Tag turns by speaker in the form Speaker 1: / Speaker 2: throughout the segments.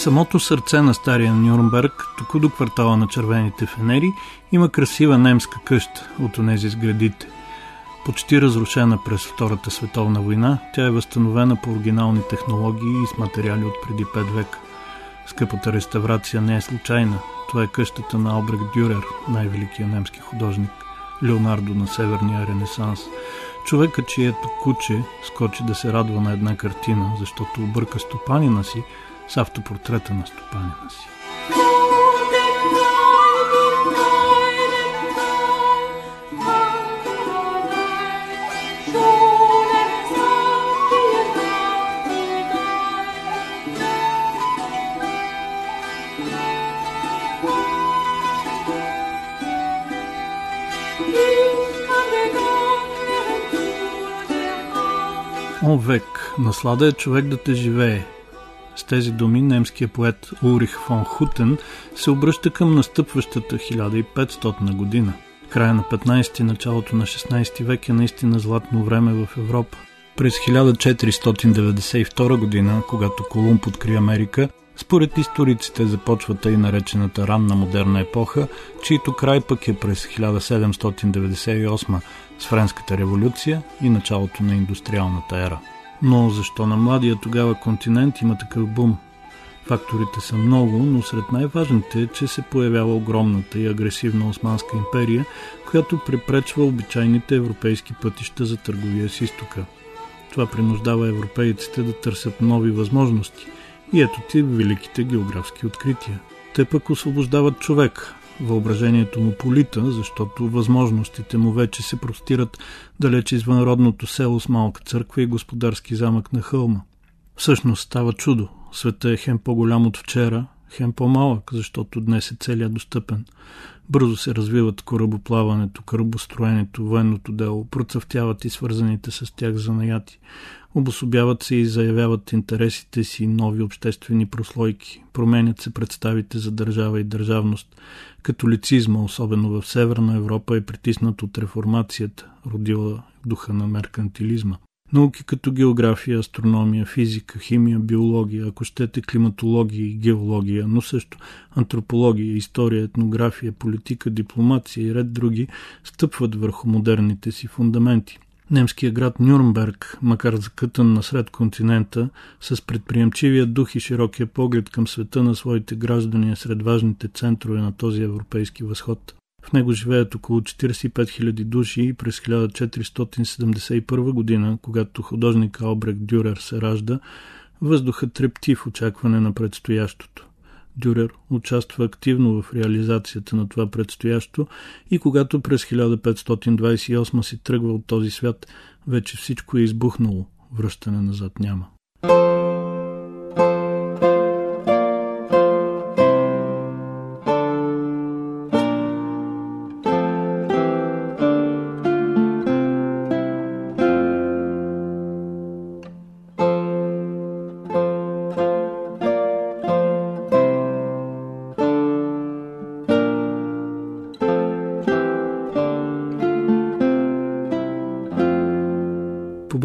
Speaker 1: Самото сърце на стария Нюрнберг, току до квартала на червените фенери, има красива немска къща от онези с градите. Почти разрушена през Втората световна война, тя е възстановена по оригинални технологии и с материали от преди 5 века. Скъпата реставрация не е случайна. Това е къщата на Албрек Дюрер, най-великия немски художник, Леонардо на Северния ренесанс. Човека, чието куче скочи да се радва на една картина, защото обърка стопанина си, с автопортрета на стопанина си. О, век, наслада е човек да те живее, с тези думи немския поет Урих фон Хутен се обръща към настъпващата 1500 година. Края на 15 началото на 16 век е наистина златно време в Европа. През 1492 година, когато Колумб откри Америка, според историците започвата и наречената ранна модерна епоха, чието край пък е през 1798 с Френската революция и началото на индустриалната ера. Но защо на младия тогава континент има такъв бум? Факторите са много, но сред най-важните е, че се появява огромната и агресивна Османска империя, която препречва обичайните европейски пътища за търговия с изтока. Това принуждава европейците да търсят нови възможности. И ето ти великите географски открития. Те пък освобождават човек, въображението му полита, защото възможностите му вече се простират далеч извън родното село с малка църква и господарски замък на хълма. Всъщност става чудо. Света е хем по-голям от вчера, хем по-малък, защото днес е целият достъпен. Бързо се развиват корабоплаването, корабостроенето, военното дело, процъфтяват и свързаните с тях занаяти. Обособяват се и заявяват интересите си нови обществени прослойки. Променят се представите за държава и държавност. Католицизма, особено в Северна Европа, е притиснат от реформацията, родила духа на меркантилизма. Науки като география, астрономия, физика, химия, биология, ако щете климатология и геология, но също антропология, история, етнография, политика, дипломация и ред други стъпват върху модерните си фундаменти – Немският град Нюрнберг, макар закътан насред континента, с предприемчивия дух и широкия поглед към света на своите граждани е сред важните центрове на този европейски възход. В него живеят около 45 000 души и през 1471 година, когато художник Албрек Дюрер се ражда, въздухът трепти в очакване на предстоящото. Дюрер участва активно в реализацията на това предстоящо и когато през 1528 си тръгва от този свят, вече всичко е избухнало, връщане назад няма.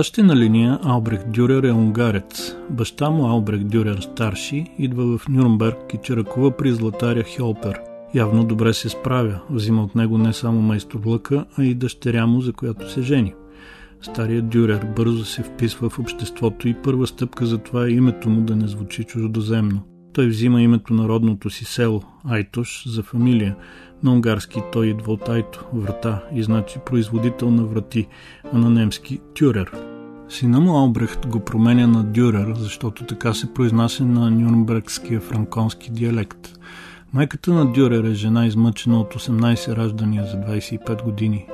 Speaker 1: Бащина линия Албрех Дюрер е унгарец. Баща му Албрех Дюрер старши идва в Нюрнберг и чаракува при златаря Хелпер. Явно добре се справя, взима от него не само майсторлъка, а и дъщеря му, за която се жени. Старият Дюрер бързо се вписва в обществото и първа стъпка за това е името му да не звучи чуждоземно. Той взима името на родното си село, Айтош, за фамилия. На унгарски той идва от Айто, врата, и значи производител на врати, а на немски Тюрер. Сина му Албрехт го променя на Дюрер, защото така се произнася на нюрнбергския франконски диалект. Майката на Дюрер е жена измъчена от 18 раждания за 25 години.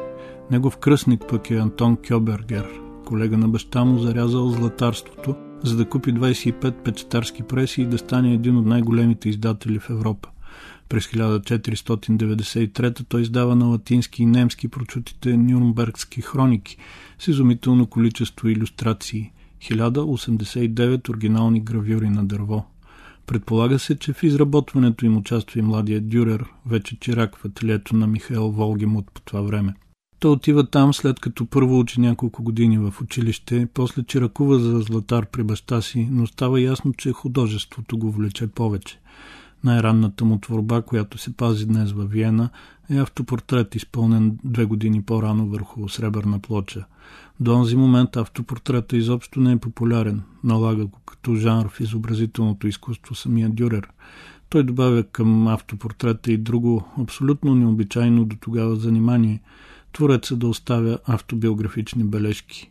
Speaker 1: Негов кръстник пък е Антон Кьобергер, колега на баща му зарязал златарството, за да купи 25 печатарски преси и да стане един от най-големите издатели в Европа. През 1493 той издава на латински и немски прочутите Нюрнбергски хроники с изумително количество иллюстрации – 1089 оригинални гравюри на дърво. Предполага се, че в изработването им участва и младия Дюрер, вече чирак в ателието на Михаил Волгемот по това време. Той отива там, след като първо учи няколко години в училище, после чиракува за златар при баща си, но става ясно, че художеството го влече повече. Най-ранната му творба, която се пази днес във Виена, е автопортрет, изпълнен две години по-рано върху сребърна плоча. До този момент автопортрета изобщо не е популярен. Налага го като жанр в изобразителното изкуство самия Дюрер. Той добавя към автопортрета и друго абсолютно необичайно до тогава занимание – твореца да оставя автобиографични бележки.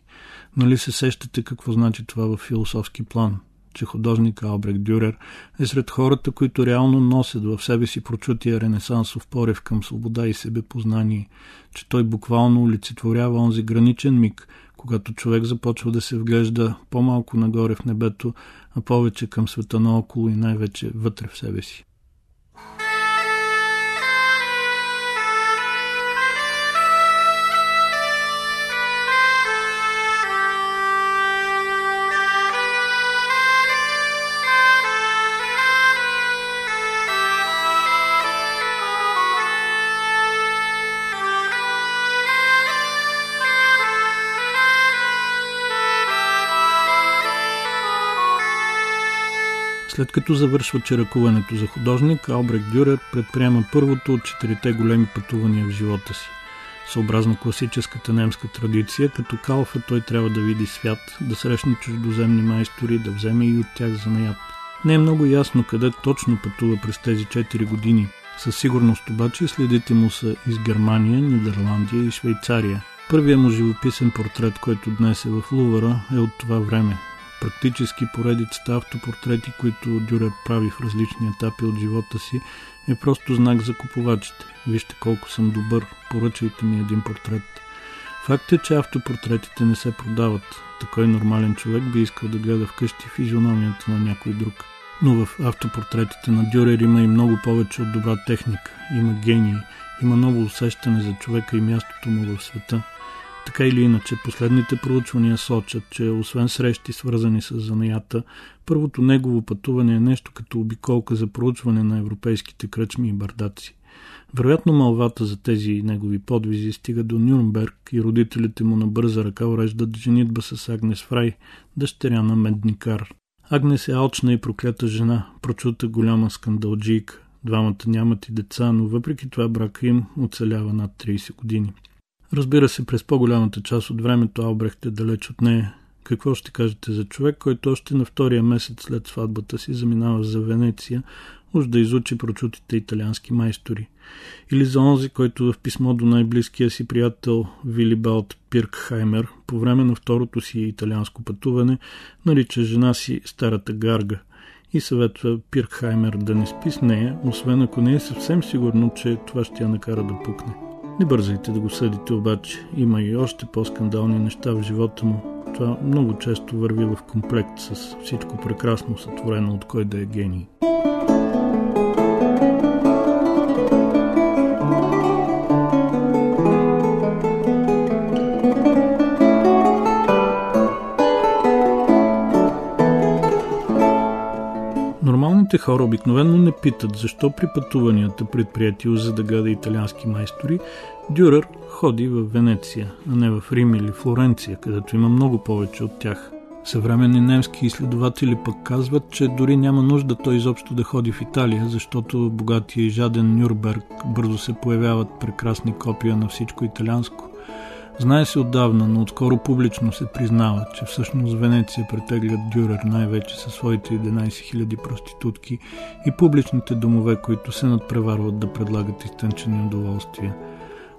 Speaker 1: Нали се сещате какво значи това в философски план? че художник Албрек Дюрер е сред хората, които реално носят в себе си прочутия ренесансов порев към свобода и себепознание, че той буквално олицетворява онзи граничен миг, когато човек започва да се вглежда по-малко нагоре в небето, а повече към света наоколо и най-вече вътре в себе си. След като завършва черакуването за художник, Албрек Дюрер предприема първото от четирите големи пътувания в живота си. Съобразно класическата немска традиция, като калфа той трябва да види свят, да срещне чуждоземни майстори, да вземе и от тях занаят. Не е много ясно къде точно пътува през тези 4 години. Със сигурност обаче следите му са из Германия, Нидерландия и Швейцария. Първият му живописен портрет, който днес е в Лувъра, е от това време практически поредицата автопортрети, които Дюрер прави в различни етапи от живота си, е просто знак за купувачите. Вижте колко съм добър, поръчайте ми един портрет. Факт е, че автопортретите не се продават. Такой нормален човек би искал да гледа вкъщи физиономията на някой друг. Но в автопортретите на Дюрер има и много повече от добра техника. Има гении, има ново усещане за човека и мястото му в света – така или иначе, последните проучвания сочат, че освен срещи свързани с занаята, първото негово пътуване е нещо като обиколка за проучване на европейските кръчми и бардаци. Вероятно малвата за тези негови подвизи стига до Нюрнберг и родителите му на бърза ръка уреждат женитба с Агнес Фрай, дъщеря на медникар. Агнес е алчна и проклята жена, прочута голяма скандалджийка. Двамата нямат и деца, но въпреки това брака им оцелява над 30 години. Разбира се, през по-голямата част от времето Албрехт е далеч от нея. Какво ще кажете за човек, който още на втория месец след сватбата си заминава за Венеция, уж да изучи прочутите италиански майстори? Или за онзи, който в писмо до най-близкия си приятел Вилибалт Пиркхаймер по време на второто си италианско пътуване нарича жена си старата гарга и съветва Пиркхаймер да не спи с нея, освен ако не е съвсем сигурно, че това ще я накара да пукне. Не бързайте да го съдите обаче. Има и още по-скандални неща в живота му. Това много често върви в комплект с всичко прекрасно сътворено от кой да е гений. Нормалните хора обикновено не питат защо при пътуванията предприятия за да гада италиански майстори, Дюрер ходи в Венеция, а не в Рим или Флоренция, където има много повече от тях. Съвременни немски изследователи пък казват, че дори няма нужда той изобщо да ходи в Италия, защото богатия и жаден Нюрберг бързо се появяват прекрасни копия на всичко италианско. Знае се отдавна, но отскоро публично се признава, че всъщност Венеция претеглят Дюрер най-вече със своите 11 000 проститутки и публичните домове, които се надпреварват да предлагат изтънчени удоволствия.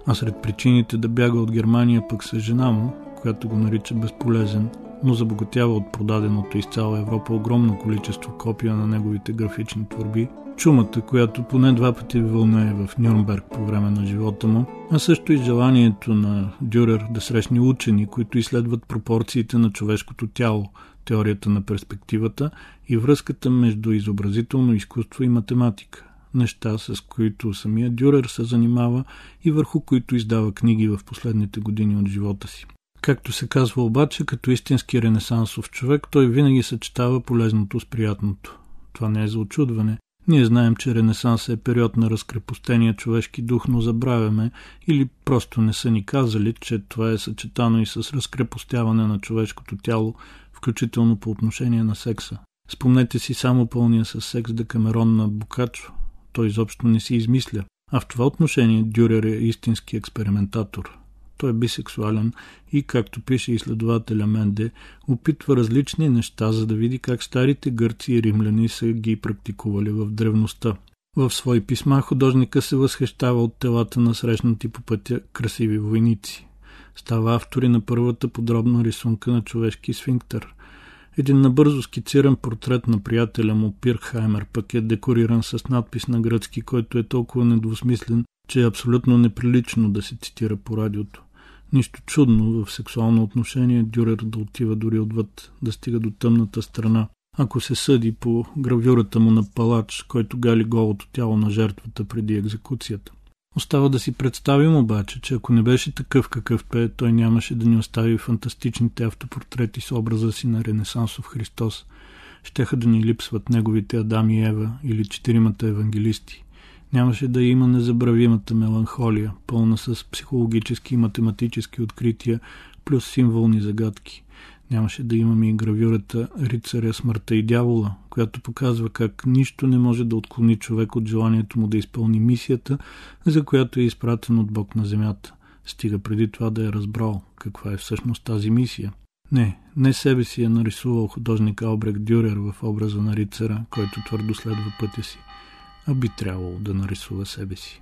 Speaker 1: А сред причините да бяга от Германия пък са жена му, която го нарича безполезен, но забогатява от продаденото из цяла Европа огромно количество копия на неговите графични творби – чумата, която поне два пъти вълнее в Нюрнберг по време на живота му, а също и желанието на Дюрер да срещне учени, които изследват пропорциите на човешкото тяло, теорията на перспективата и връзката между изобразително изкуство и математика. неща, с които самия Дюрер се занимава и върху които издава книги в последните години от живота си. Както се казва обаче, като истински ренесансов човек, той винаги съчетава полезното с приятното. Това не е за очудване. Ние знаем, че Ренесанс е период на разкрепостения човешки дух, но забравяме или просто не са ни казали, че това е съчетано и с разкрепостяване на човешкото тяло, включително по отношение на секса. Спомнете си само пълния с секс Декамерон на Букачо. Той изобщо не си измисля. А в това отношение Дюрер е истински експериментатор. Той е бисексуален и, както пише изследователя Менде, опитва различни неща, за да види как старите гърци и римляни са ги практикували в древността. В свои писма художника се възхищава от телата на срещнати по пътя красиви войници. Става автори на първата подробна рисунка на човешки сфинктер. Един набързо скициран портрет на приятеля му Пирхаймер пък е декориран с надпис на гръцки, който е толкова недвусмислен, че е абсолютно неприлично да се цитира по радиото. Нищо чудно в сексуално отношение Дюрер да отива дори отвъд, да стига до тъмната страна. Ако се съди по гравюрата му на палач, който гали голото тяло на жертвата преди екзекуцията. Остава да си представим обаче, че ако не беше такъв какъв е, той нямаше да ни остави фантастичните автопортрети с образа си на Ренесансов Христос. Щеха да ни липсват неговите Адам и Ева или четиримата евангелисти нямаше да има незабравимата меланхолия, пълна с психологически и математически открития, плюс символни загадки. Нямаше да имаме и гравюрата Рицаря смъртта и дявола, която показва как нищо не може да отклони човек от желанието му да изпълни мисията, за която е изпратен от Бог на земята. Стига преди това да е разбрал каква е всъщност тази мисия. Не, не себе си е нарисувал художник Албрек Дюрер в образа на рицара, който твърдо следва пътя си а би трябвало да нарисува себе си.